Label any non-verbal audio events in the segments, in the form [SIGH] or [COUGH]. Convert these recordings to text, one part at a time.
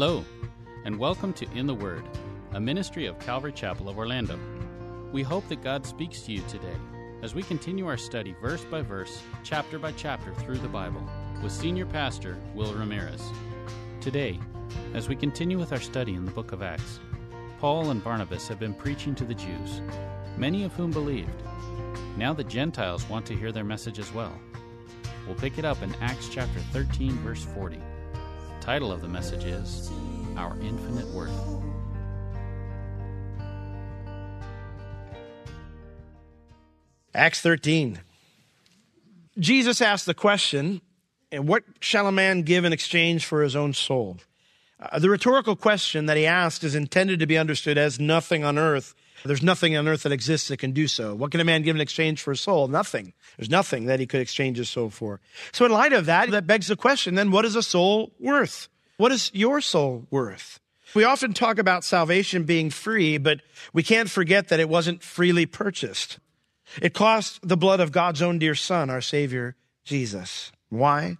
Hello, and welcome to In the Word, a ministry of Calvary Chapel of Orlando. We hope that God speaks to you today as we continue our study verse by verse, chapter by chapter through the Bible with Senior Pastor Will Ramirez. Today, as we continue with our study in the book of Acts, Paul and Barnabas have been preaching to the Jews, many of whom believed. Now the Gentiles want to hear their message as well. We'll pick it up in Acts chapter 13, verse 40 title of the message is Our Infinite Worth. Acts 13. Jesus asked the question, and what shall a man give in exchange for his own soul? Uh, the rhetorical question that he asked is intended to be understood as nothing on earth. There's nothing on earth that exists that can do so. What can a man give in exchange for a soul? Nothing. There's nothing that he could exchange his soul for. So in light of that, that begs the question, then what is a soul worth? What is your soul worth? We often talk about salvation being free, but we can't forget that it wasn't freely purchased. It cost the blood of God's own dear son, our savior, Jesus. Why?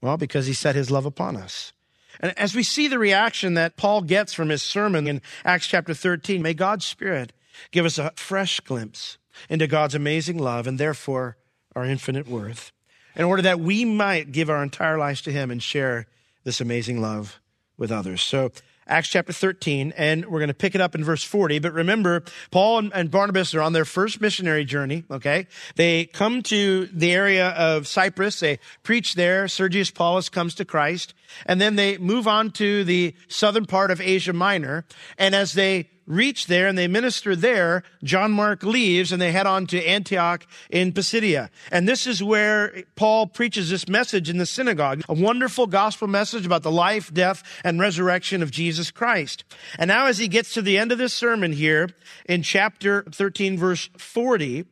Well, because he set his love upon us. And as we see the reaction that Paul gets from his sermon in Acts chapter 13, may God's Spirit give us a fresh glimpse into God's amazing love and therefore our infinite worth in order that we might give our entire lives to him and share this amazing love with others. So Acts chapter 13, and we're going to pick it up in verse 40. But remember, Paul and Barnabas are on their first missionary journey, okay? They come to the area of Cyprus. They preach there. Sergius Paulus comes to Christ. And then they move on to the southern part of Asia Minor. And as they reach there and they minister there, John Mark leaves and they head on to Antioch in Pisidia. And this is where Paul preaches this message in the synagogue, a wonderful gospel message about the life, death, and resurrection of Jesus Christ. And now as he gets to the end of this sermon here in chapter 13 verse 40,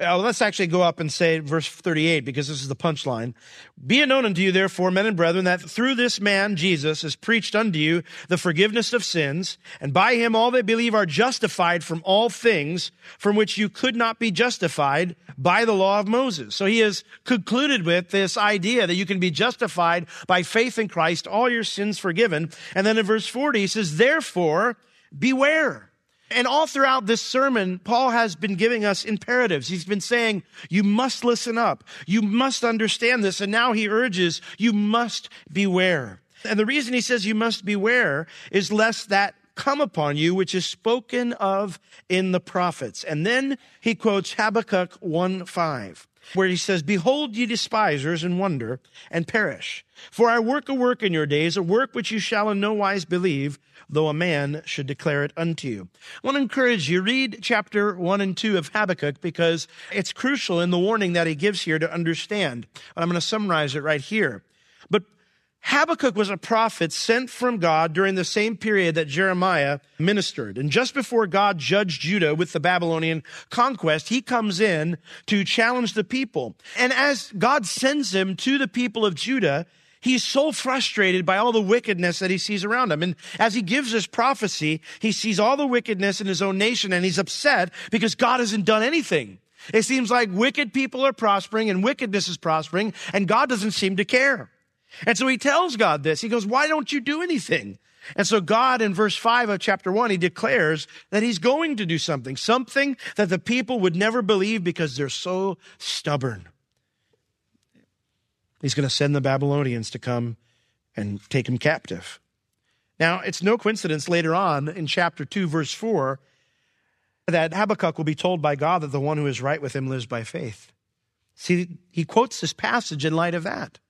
uh, let's actually go up and say verse 38 because this is the punchline. Be it known unto you, therefore, men and brethren, that through this man, Jesus, is preached unto you the forgiveness of sins, and by him all that believe are justified from all things from which you could not be justified by the law of Moses. So he has concluded with this idea that you can be justified by faith in Christ, all your sins forgiven. And then in verse 40, he says, therefore, beware. And all throughout this sermon, Paul has been giving us imperatives. He's been saying, you must listen up. You must understand this. And now he urges, you must beware. And the reason he says you must beware is lest that come upon you, which is spoken of in the prophets. And then he quotes Habakkuk 1 5 where he says, Behold, ye despisers, and wonder, and perish. For I work a work in your days, a work which you shall in no wise believe, though a man should declare it unto you. I want to encourage you, read chapter 1 and 2 of Habakkuk because it's crucial in the warning that he gives here to understand. And I'm going to summarize it right here. But Habakkuk was a prophet sent from God during the same period that Jeremiah ministered. And just before God judged Judah with the Babylonian conquest, he comes in to challenge the people. And as God sends him to the people of Judah, he's so frustrated by all the wickedness that he sees around him. And as he gives this prophecy, he sees all the wickedness in his own nation and he's upset because God hasn't done anything. It seems like wicked people are prospering and wickedness is prospering and God doesn't seem to care. And so he tells God this. He goes, why don't you do anything? And so God in verse five of chapter one, he declares that he's going to do something, something that the people would never believe because they're so stubborn. He's going to send the Babylonians to come and take him captive. Now, it's no coincidence later on in chapter 2, verse 4, that Habakkuk will be told by God that the one who is right with him lives by faith. See, he quotes this passage in light of that.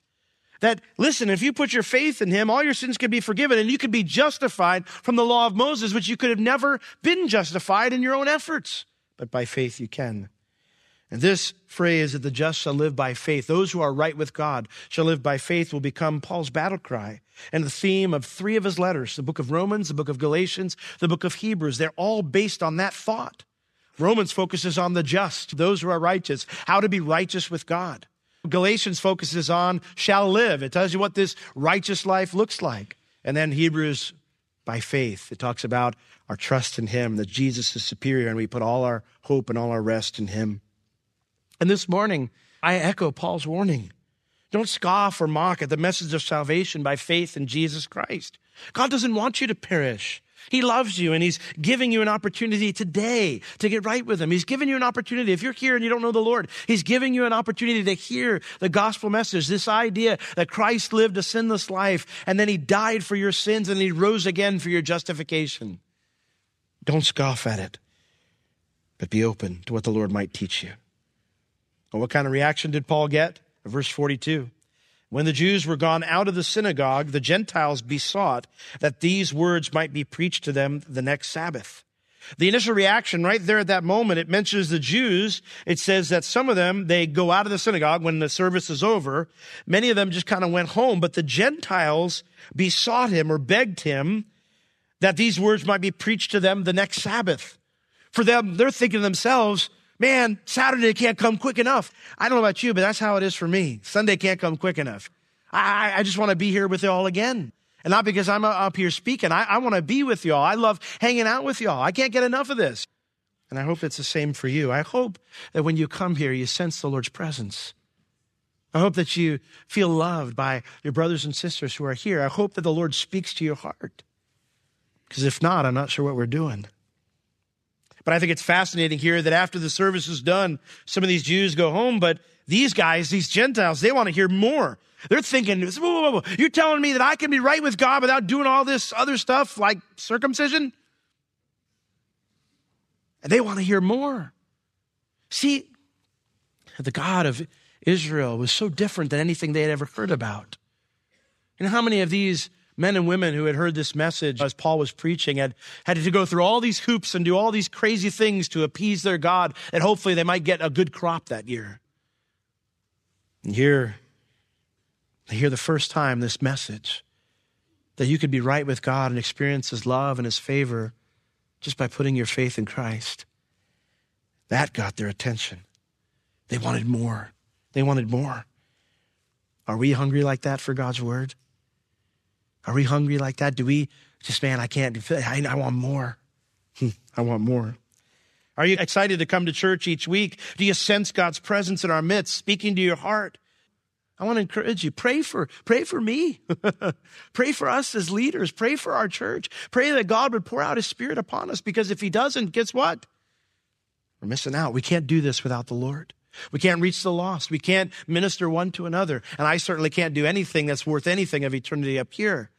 That, listen, if you put your faith in him, all your sins can be forgiven and you can be justified from the law of Moses, which you could have never been justified in your own efforts. But by faith you can. And this phrase that the just shall live by faith, those who are right with God shall live by faith, will become Paul's battle cry and the theme of three of his letters the book of Romans, the book of Galatians, the book of Hebrews. They're all based on that thought. Romans focuses on the just, those who are righteous, how to be righteous with God. Galatians focuses on shall live. It tells you what this righteous life looks like. And then Hebrews by faith. It talks about our trust in Him, that Jesus is superior, and we put all our hope and all our rest in Him. And this morning, I echo Paul's warning. Don't scoff or mock at the message of salvation by faith in Jesus Christ. God doesn't want you to perish. He loves you and He's giving you an opportunity today to get right with Him. He's giving you an opportunity. If you're here and you don't know the Lord, He's giving you an opportunity to hear the gospel message. This idea that Christ lived a sinless life and then He died for your sins and He rose again for your justification. Don't scoff at it, but be open to what the Lord might teach you. What kind of reaction did Paul get? Verse 42. When the Jews were gone out of the synagogue, the Gentiles besought that these words might be preached to them the next Sabbath. The initial reaction right there at that moment, it mentions the Jews. It says that some of them, they go out of the synagogue when the service is over. Many of them just kind of went home, but the Gentiles besought him or begged him that these words might be preached to them the next Sabbath. For them, they're thinking to themselves, Man, Saturday can't come quick enough. I don't know about you, but that's how it is for me. Sunday can't come quick enough. I, I just want to be here with you all again. And not because I'm uh, up here speaking. I, I want to be with y'all. I love hanging out with y'all. I can't get enough of this. And I hope it's the same for you. I hope that when you come here, you sense the Lord's presence. I hope that you feel loved by your brothers and sisters who are here. I hope that the Lord speaks to your heart. Because if not, I'm not sure what we're doing. But I think it's fascinating here that after the service is done, some of these Jews go home, but these guys, these Gentiles, they want to hear more. They're thinking, whoa, whoa, whoa, you're telling me that I can be right with God without doing all this other stuff like circumcision? And they want to hear more. See, the God of Israel was so different than anything they had ever heard about. And how many of these men and women who had heard this message as Paul was preaching had had to go through all these hoops and do all these crazy things to appease their God and hopefully they might get a good crop that year. And here, they hear the first time this message that you could be right with God and experience His love and His favor just by putting your faith in Christ. That got their attention. They wanted more. They wanted more. Are we hungry like that for God's word? Are we hungry like that? Do we just, man, I can't, I, I want more. Hmm, I want more. Are you excited to come to church each week? Do you sense God's presence in our midst, speaking to your heart? I want to encourage you. Pray for, pray for me. [LAUGHS] pray for us as leaders. Pray for our church. Pray that God would pour out his spirit upon us because if he doesn't, guess what? We're missing out. We can't do this without the Lord. We can't reach the lost. We can't minister one to another. And I certainly can't do anything that's worth anything of eternity up here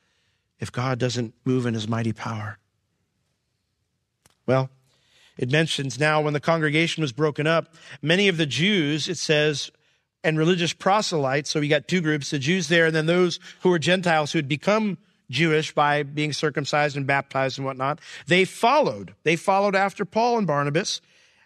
if God doesn't move in his mighty power. Well, it mentions now when the congregation was broken up, many of the Jews, it says, and religious proselytes, so we got two groups, the Jews there, and then those who were Gentiles who had become Jewish by being circumcised and baptized and whatnot, they followed. They followed after Paul and Barnabas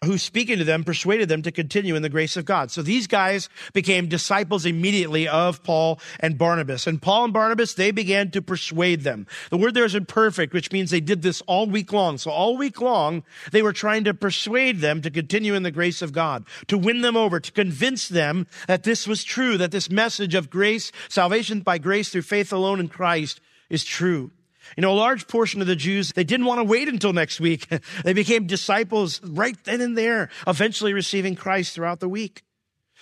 who speaking to them persuaded them to continue in the grace of God. So these guys became disciples immediately of Paul and Barnabas. And Paul and Barnabas, they began to persuade them. The word there is imperfect, which means they did this all week long. So all week long, they were trying to persuade them to continue in the grace of God, to win them over, to convince them that this was true, that this message of grace, salvation by grace through faith alone in Christ is true. You know, a large portion of the Jews, they didn't want to wait until next week. [LAUGHS] they became disciples right then and there, eventually receiving Christ throughout the week.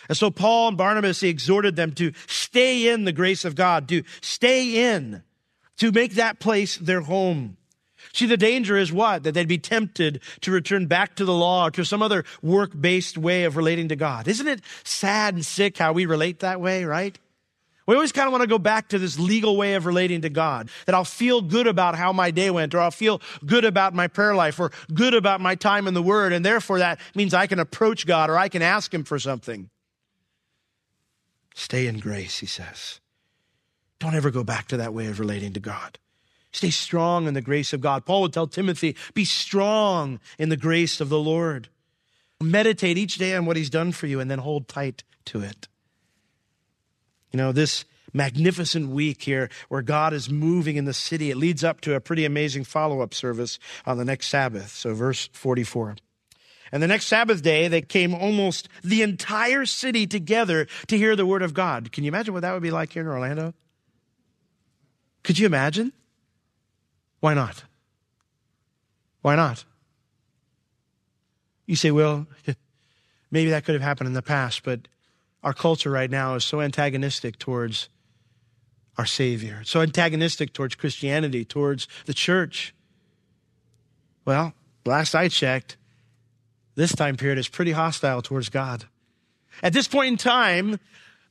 And so Paul and Barnabas, he exhorted them to stay in the grace of God, to stay in, to make that place their home. See, the danger is what? That they'd be tempted to return back to the law or to some other work based way of relating to God. Isn't it sad and sick how we relate that way, right? We always kind of want to go back to this legal way of relating to God, that I'll feel good about how my day went, or I'll feel good about my prayer life, or good about my time in the Word, and therefore that means I can approach God or I can ask Him for something. Stay in grace, he says. Don't ever go back to that way of relating to God. Stay strong in the grace of God. Paul would tell Timothy, be strong in the grace of the Lord. Meditate each day on what he's done for you and then hold tight to it. You know, this magnificent week here where God is moving in the city, it leads up to a pretty amazing follow up service on the next Sabbath. So, verse 44. And the next Sabbath day, they came almost the entire city together to hear the word of God. Can you imagine what that would be like here in Orlando? Could you imagine? Why not? Why not? You say, well, [LAUGHS] maybe that could have happened in the past, but our culture right now is so antagonistic towards our Savior, so antagonistic towards Christianity, towards the church. Well, last I checked, this time period is pretty hostile towards God. At this point in time,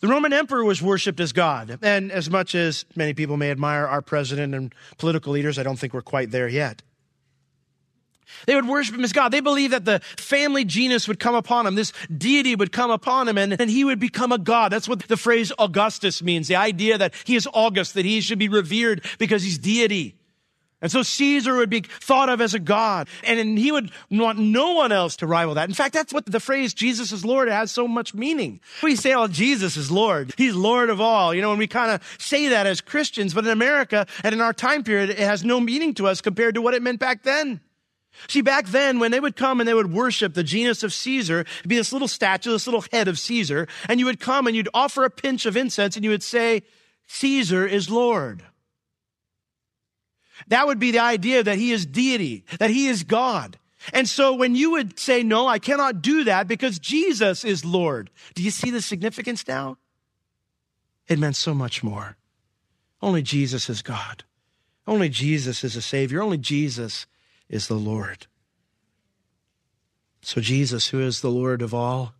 the Roman emperor was worshiped as God. And as much as many people may admire our president and political leaders, I don't think we're quite there yet. They would worship him as God. They believed that the family genius would come upon him. This deity would come upon him and, and he would become a God. That's what the phrase Augustus means. The idea that he is August, that he should be revered because he's deity. And so Caesar would be thought of as a God, and he would want no one else to rival that. In fact, that's what the phrase Jesus is Lord has so much meaning. We say, oh, Jesus is Lord. He's Lord of all. You know, and we kind of say that as Christians, but in America and in our time period, it has no meaning to us compared to what it meant back then. See, back then, when they would come and they would worship the genius of Caesar, it'd be this little statue, this little head of Caesar, and you would come and you'd offer a pinch of incense and you would say, Caesar is Lord. That would be the idea that he is deity, that he is God. And so when you would say, no, I cannot do that because Jesus is Lord, do you see the significance now? It meant so much more. Only Jesus is God. Only Jesus is a Savior. Only Jesus is the Lord. So, Jesus, who is the Lord of all,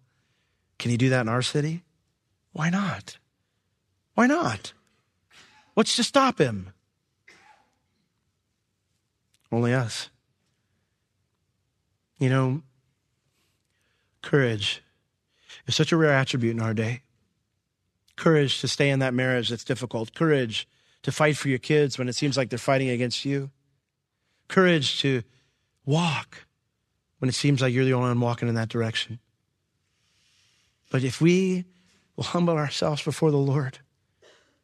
can he do that in our city? Why not? Why not? What's to stop him? Only us. You know, courage is such a rare attribute in our day. Courage to stay in that marriage that's difficult. Courage to fight for your kids when it seems like they're fighting against you courage to walk when it seems like you're the only one walking in that direction. But if we will humble ourselves before the Lord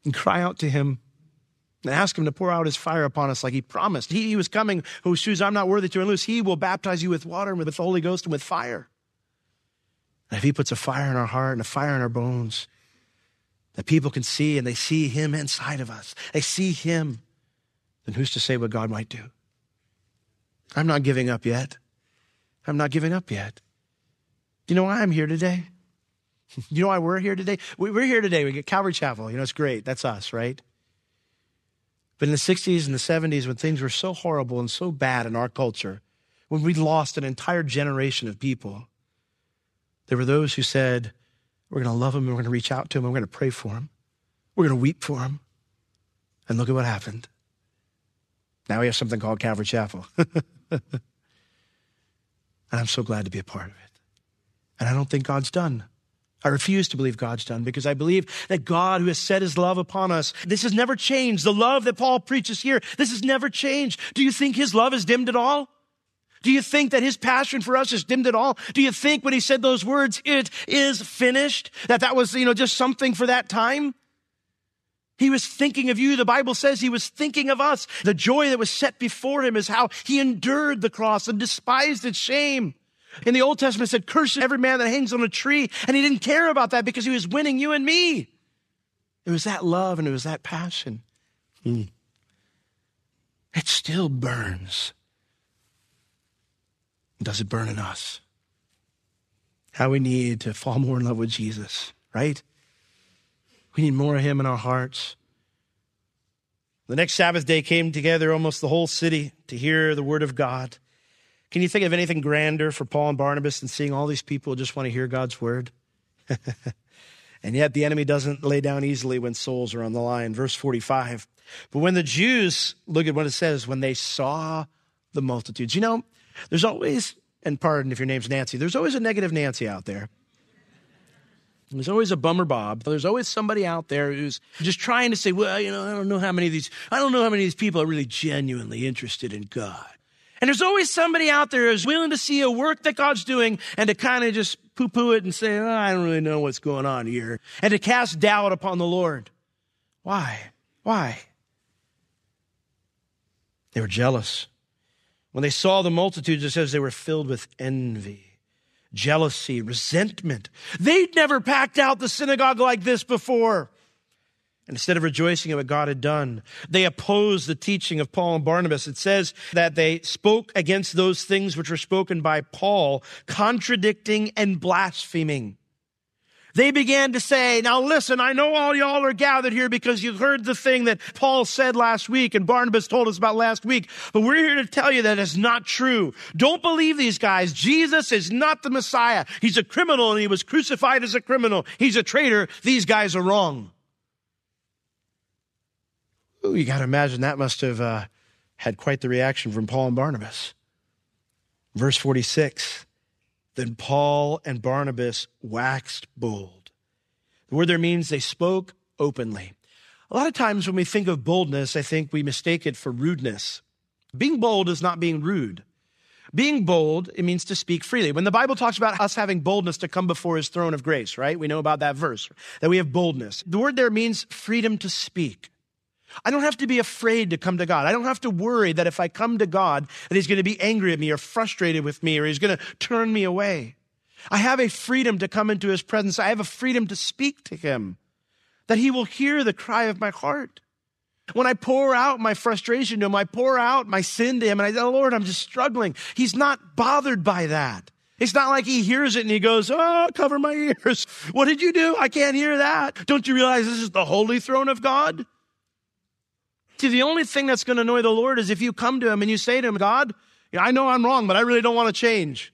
and cry out to Him and ask Him to pour out His fire upon us like He promised, He, he was coming oh, whose shoes I'm not worthy to unloose. He will baptize you with water and with the Holy Ghost and with fire. And if He puts a fire in our heart and a fire in our bones, that people can see and they see Him inside of us, they see Him, then who's to say what God might do? I'm not giving up yet. I'm not giving up yet. You know why I'm here today? [LAUGHS] you know why we're here today? We're here today. We get Calvary Chapel. You know, it's great. That's us, right? But in the 60s and the 70s, when things were so horrible and so bad in our culture, when we lost an entire generation of people, there were those who said, We're going to love and we're going to reach out to and we're going to pray for him. We're going to weep for him. And look at what happened. Now we have something called Calvary Chapel. [LAUGHS] [LAUGHS] and I'm so glad to be a part of it. And I don't think God's done. I refuse to believe God's done because I believe that God, who has set his love upon us, this has never changed. The love that Paul preaches here, this has never changed. Do you think his love is dimmed at all? Do you think that his passion for us is dimmed at all? Do you think when he said those words, it is finished, that that was, you know, just something for that time? He was thinking of you. The Bible says he was thinking of us. The joy that was set before him is how he endured the cross and despised its shame. In the Old Testament, it said, curse every man that hangs on a tree. And he didn't care about that because he was winning you and me. It was that love and it was that passion. Hmm. It still burns. Does it burn in us? How we need to fall more in love with Jesus, right? We need more of Him in our hearts. The next Sabbath day came together almost the whole city to hear the word of God. Can you think of anything grander for Paul and Barnabas than seeing all these people just want to hear God's word? [LAUGHS] And yet the enemy doesn't lay down easily when souls are on the line. Verse 45. But when the Jews, look at what it says, when they saw the multitudes, you know, there's always, and pardon if your name's Nancy, there's always a negative Nancy out there. There's always a bummer Bob. There's always somebody out there who's just trying to say, well, you know, I don't know how many of these, I don't know how many of these people are really genuinely interested in God. And there's always somebody out there who's willing to see a work that God's doing and to kind of just poo poo it and say, oh, I don't really know what's going on here. And to cast doubt upon the Lord. Why? Why? They were jealous. When they saw the multitudes, it says they were filled with envy jealousy, resentment. They'd never packed out the synagogue like this before. And instead of rejoicing at what God had done, they opposed the teaching of Paul and Barnabas. It says that they spoke against those things which were spoken by Paul, contradicting and blaspheming. They began to say, now listen, I know all y'all are gathered here because you heard the thing that Paul said last week and Barnabas told us about last week, but we're here to tell you that it's not true. Don't believe these guys. Jesus is not the Messiah. He's a criminal and he was crucified as a criminal. He's a traitor. These guys are wrong. Ooh, you got to imagine that must have uh, had quite the reaction from Paul and Barnabas. Verse 46 then Paul and Barnabas waxed bold. The word there means they spoke openly. A lot of times when we think of boldness, I think we mistake it for rudeness. Being bold is not being rude. Being bold, it means to speak freely. When the Bible talks about us having boldness to come before his throne of grace, right? We know about that verse, that we have boldness. The word there means freedom to speak. I don't have to be afraid to come to God. I don't have to worry that if I come to God, that He's going to be angry at me or frustrated with me or He's going to turn me away. I have a freedom to come into His presence. I have a freedom to speak to Him, that He will hear the cry of my heart. When I pour out my frustration to Him, I pour out my sin to Him, and I say, Lord, I'm just struggling. He's not bothered by that. It's not like he hears it and he goes, Oh, cover my ears. What did you do? I can't hear that. Don't you realize this is the holy throne of God? See, the only thing that's going to annoy the Lord is if you come to Him and you say to Him, God, I know I'm wrong, but I really don't want to change.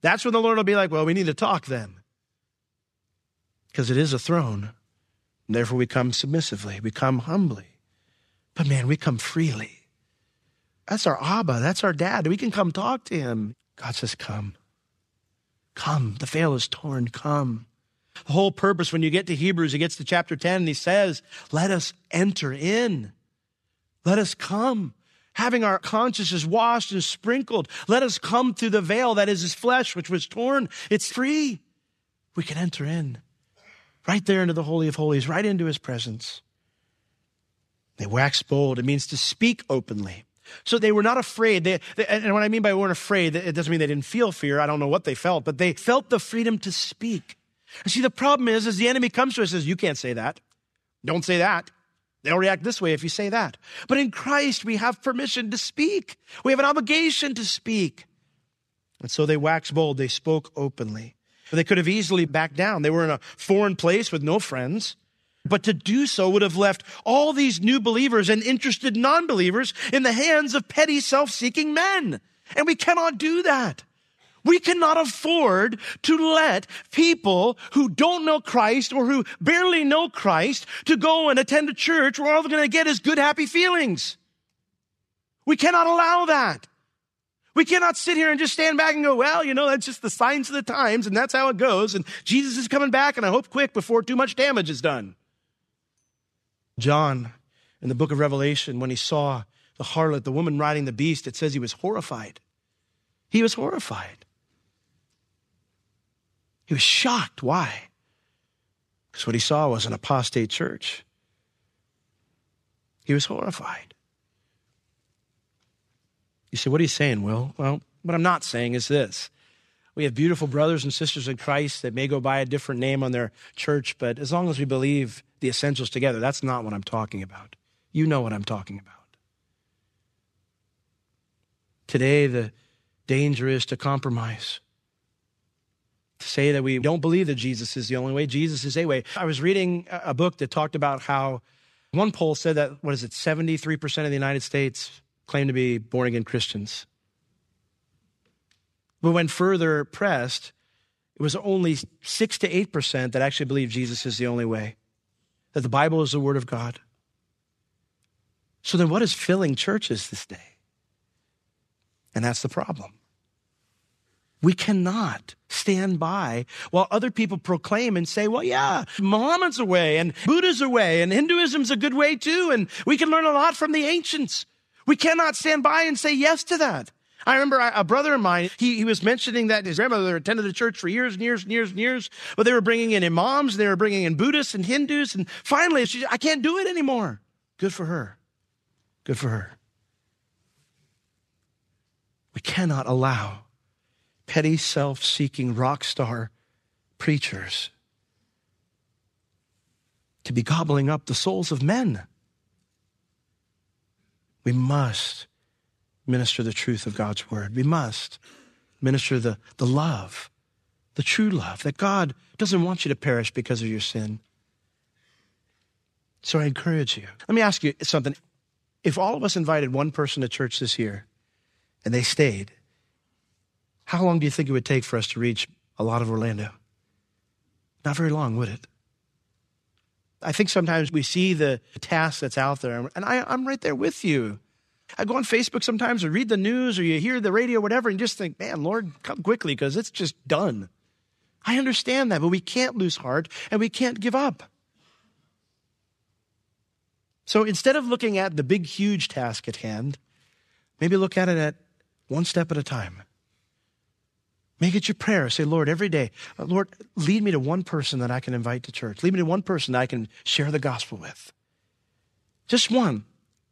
That's when the Lord will be like, well, we need to talk then. Because it is a throne. And therefore, we come submissively, we come humbly. But man, we come freely. That's our Abba, that's our dad. We can come talk to Him. God says, Come. Come. The veil is torn. Come. The whole purpose when you get to Hebrews, he gets to chapter 10 and he says, Let us enter in. Let us come. Having our consciences washed and sprinkled, let us come through the veil that is his flesh, which was torn. It's free. We can enter in right there into the Holy of Holies, right into his presence. They wax bold. It means to speak openly. So they were not afraid. They, they, and what I mean by weren't afraid, it doesn't mean they didn't feel fear. I don't know what they felt, but they felt the freedom to speak. And see, the problem is, is the enemy comes to us and says, you can't say that. Don't say that. They'll react this way if you say that. But in Christ, we have permission to speak. We have an obligation to speak. And so they waxed bold. They spoke openly. They could have easily backed down. They were in a foreign place with no friends. But to do so would have left all these new believers and interested non believers in the hands of petty, self seeking men. And we cannot do that. We cannot afford to let people who don't know Christ or who barely know Christ to go and attend a church where all they're going to get is good, happy feelings. We cannot allow that. We cannot sit here and just stand back and go, well, you know, that's just the signs of the times and that's how it goes. And Jesus is coming back and I hope quick before too much damage is done. John, in the book of Revelation, when he saw the harlot, the woman riding the beast, it says he was horrified. He was horrified. He was shocked. Why? Because what he saw was an apostate church. He was horrified. You say, What are you saying, Will? Well, what I'm not saying is this. We have beautiful brothers and sisters in Christ that may go by a different name on their church, but as long as we believe the essentials together, that's not what I'm talking about. You know what I'm talking about. Today, the danger is to compromise say that we don't believe that Jesus is the only way. Jesus is a way. I was reading a book that talked about how one poll said that, what is it, 73% of the United States claim to be born again Christians. But when further pressed, it was only 6 to 8% that actually believe Jesus is the only way, that the Bible is the Word of God. So then, what is filling churches this day? And that's the problem. We cannot stand by while other people proclaim and say, well, yeah, Muhammad's a way and Buddha's a way and Hinduism's a good way too. And we can learn a lot from the ancients. We cannot stand by and say yes to that. I remember a brother of mine, he, he was mentioning that his grandmother attended the church for years and years and years and years, but they were bringing in imams, and they were bringing in Buddhists and Hindus, and finally she I can't do it anymore. Good for her. Good for her. We cannot allow petty, self seeking rock star preachers to be gobbling up the souls of men. We must minister the truth of God's word. We must minister the, the love, the true love, that God doesn't want you to perish because of your sin. So I encourage you. Let me ask you something. If all of us invited one person to church this year and they stayed, how long do you think it would take for us to reach a lot of Orlando? Not very long, would it? I think sometimes we see the task that's out there, and I, am right there with you. I go on Facebook sometimes or read the news or you hear the radio, whatever, and just think, man, Lord, come quickly because it's just done. I understand that, but we can't lose heart and we can't give up. So instead of looking at the big, huge task at hand, maybe look at it at one step at a time. Make it your prayer. Say, Lord, every day, uh, Lord, lead me to one person that I can invite to church. Lead me to one person that I can share the gospel with. Just one.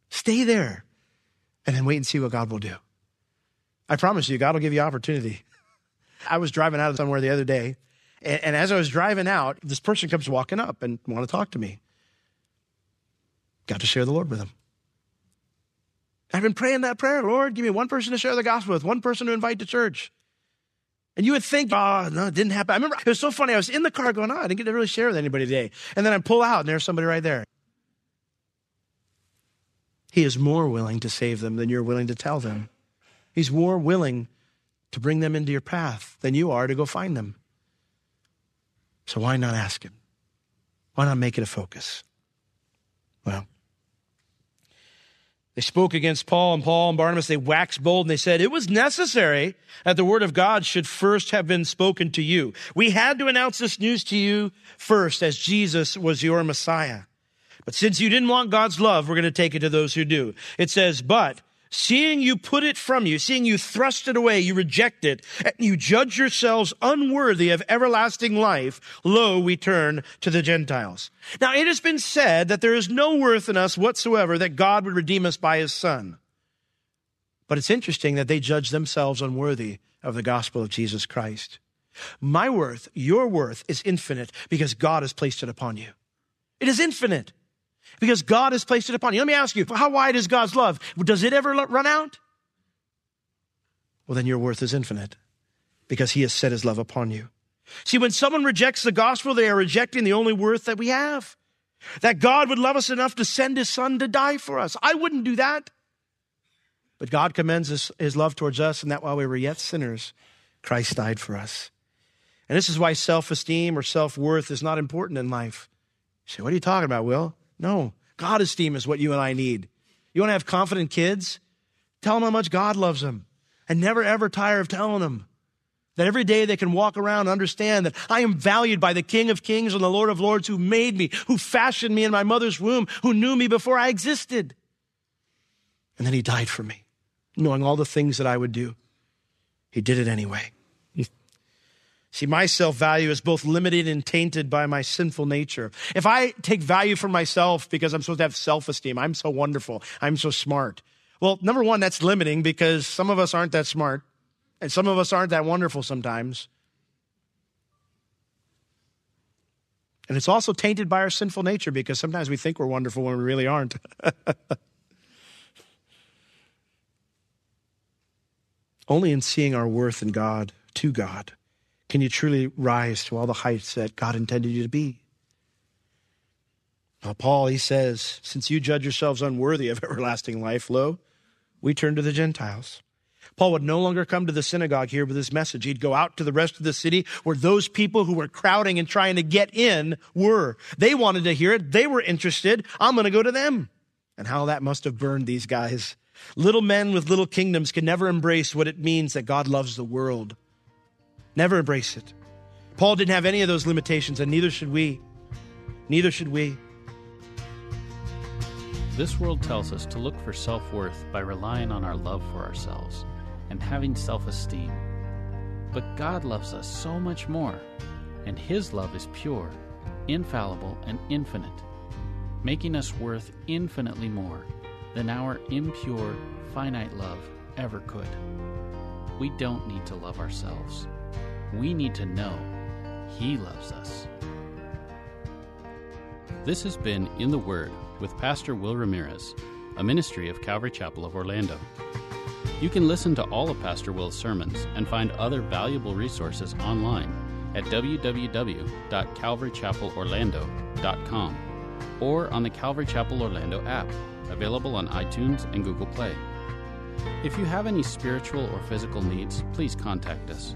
Stay there and then wait and see what God will do. I promise you, God will give you opportunity. I was driving out of somewhere the other day, and, and as I was driving out, this person comes walking up and want to talk to me. Got to share the Lord with him. I've been praying that prayer, Lord, give me one person to share the gospel with, one person to invite to church. And you would think, oh, no, it didn't happen. I remember it was so funny. I was in the car going, oh, I didn't get to really share with anybody today. And then I pull out and there's somebody right there. He is more willing to save them than you're willing to tell them. He's more willing to bring them into your path than you are to go find them. So why not ask him? Why not make it a focus? Well, they spoke against Paul and Paul and Barnabas. They waxed bold and they said, it was necessary that the word of God should first have been spoken to you. We had to announce this news to you first as Jesus was your Messiah. But since you didn't want God's love, we're going to take it to those who do. It says, but Seeing you put it from you, seeing you thrust it away, you reject it, and you judge yourselves unworthy of everlasting life, lo, we turn to the Gentiles. Now, it has been said that there is no worth in us whatsoever that God would redeem us by his Son. But it's interesting that they judge themselves unworthy of the gospel of Jesus Christ. My worth, your worth, is infinite because God has placed it upon you. It is infinite because God has placed it upon you. Let me ask you, how wide is God's love? Does it ever run out? Well, then your worth is infinite because he has set his love upon you. See, when someone rejects the gospel, they are rejecting the only worth that we have. That God would love us enough to send his son to die for us. I wouldn't do that. But God commends his, his love towards us, and that while we were yet sinners, Christ died for us. And this is why self esteem or self worth is not important in life. You say, What are you talking about, Will? No, God esteem is what you and I need. You want to have confident kids? Tell them how much God loves them and never ever tire of telling them that every day they can walk around and understand that I am valued by the King of Kings and the Lord of Lords who made me, who fashioned me in my mother's womb, who knew me before I existed. And then he died for me, knowing all the things that I would do. He did it anyway. See, my self value is both limited and tainted by my sinful nature. If I take value for myself because I'm supposed to have self esteem, I'm so wonderful, I'm so smart. Well, number one, that's limiting because some of us aren't that smart and some of us aren't that wonderful sometimes. And it's also tainted by our sinful nature because sometimes we think we're wonderful when we really aren't. [LAUGHS] Only in seeing our worth in God, to God, can you truly rise to all the heights that God intended you to be? Now, Paul, he says, since you judge yourselves unworthy of [LAUGHS] everlasting life, lo, we turn to the Gentiles. Paul would no longer come to the synagogue here with his message. He'd go out to the rest of the city where those people who were crowding and trying to get in were. They wanted to hear it. They were interested. I'm going to go to them. And how that must have burned these guys. Little men with little kingdoms can never embrace what it means that God loves the world. Never embrace it. Paul didn't have any of those limitations, and neither should we. Neither should we. This world tells us to look for self worth by relying on our love for ourselves and having self esteem. But God loves us so much more, and His love is pure, infallible, and infinite, making us worth infinitely more than our impure, finite love ever could. We don't need to love ourselves. We need to know He loves us. This has been In the Word with Pastor Will Ramirez, a ministry of Calvary Chapel of Orlando. You can listen to all of Pastor Will's sermons and find other valuable resources online at www.calvarychapelorlando.com or on the Calvary Chapel Orlando app, available on iTunes and Google Play. If you have any spiritual or physical needs, please contact us.